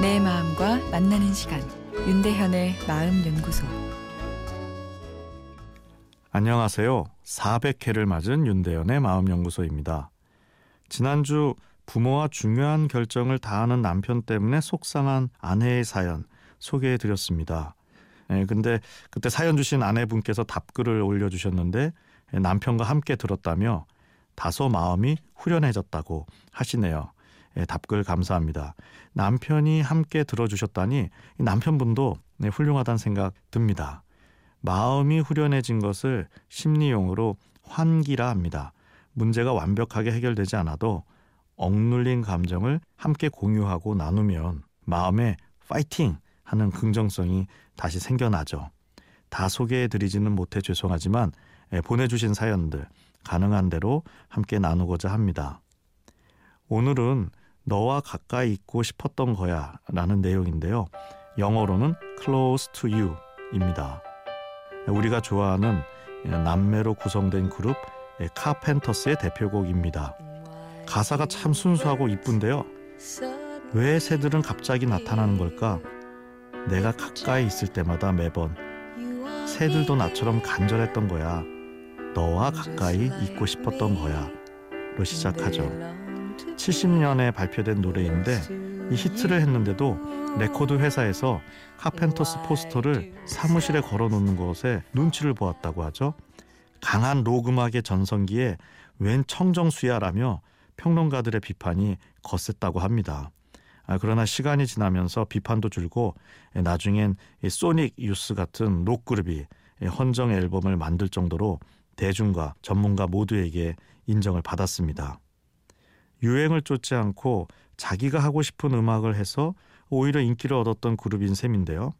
내 마음과 만나는 시간 윤대현의 마음 연구소 안녕하세요. 400회를 맞은 윤대현의 마음 연구소입니다. 지난주 부모와 중요한 결정을 다하는 남편 때문에 속상한 아내의 사연 소개해 드렸습니다. 예, 근데 그때 사연 주신 아내분께서 답글을 올려 주셨는데 예, 남편과 함께 들었다며 다소 마음이 후련해졌다고 하시네요. 예, 답글 감사합니다. 남편이 함께 들어주셨다니 남편분도 네, 훌륭하다는 생각 듭니다. 마음이 후련해진 것을 심리용어로 환기라 합니다. 문제가 완벽하게 해결되지 않아도 억눌린 감정을 함께 공유하고 나누면 마음에 파이팅 하는 긍정성이 다시 생겨나죠. 다 소개해드리지는 못해 죄송하지만 예, 보내주신 사연들 가능한 대로 함께 나누고자 합니다. 오늘은 너와 가까이 있고 싶었던 거야 라는 내용인데요. 영어로는 close to you 입니다. 우리가 좋아하는 남매로 구성된 그룹 카펜터스의 대표곡입니다. 가사가 참 순수하고 이쁜데요. 왜 새들은 갑자기 나타나는 걸까? 내가 가까이 있을 때마다 매번 새들도 나처럼 간절했던 거야. 너와 가까이 있고 싶었던 거야. 로 시작하죠. 70년에 발표된 노래인데 이 히트를 했는데도 레코드 회사에서 카펜터스 포스터를 사무실에 걸어놓는 것에 눈치를 보았다고 하죠. 강한 록음악의 전성기에 웬 청정수야라며 평론가들의 비판이 거셌다고 합니다. 아, 그러나 시간이 지나면서 비판도 줄고 나중엔 소닉 유스 같은 록 그룹이 헌정 앨범을 만들 정도로 대중과 전문가 모두에게 인정을 받았습니다. 유행을 쫓지 않고 자기가 하고 싶은 음악을 해서 오히려 인기를 얻었던 그룹인 셈인데요.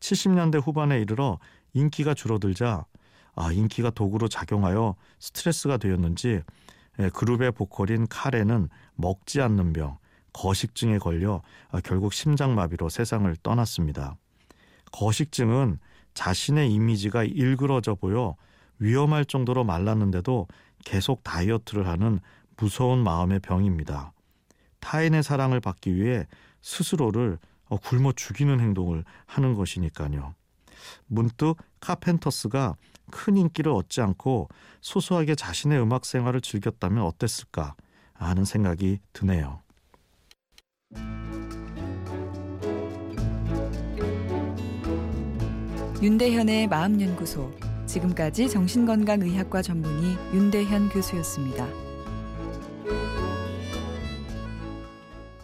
70년대 후반에 이르러 인기가 줄어들자 아, 인기가 도구로 작용하여 스트레스가 되었는지 예, 그룹의 보컬인 카레는 먹지 않는 병, 거식증에 걸려 아, 결국 심장마비로 세상을 떠났습니다. 거식증은 자신의 이미지가 일그러져 보여 위험할 정도로 말랐는데도 계속 다이어트를 하는 무서운 마음의 병입니다. 타인의 사랑을 받기 위해 스스로를 어, 굶어 죽이는 행동을 하는 것이니까요. 문득 카펜터스가 큰 인기를 얻지 않고 소소하게 자신의 음악 생활을 즐겼다면 어땠을까 하는 생각이 드네요. 윤대현의 마음연구소 지금까지 정신건강의학과 전문의 윤대현 교수였습니다.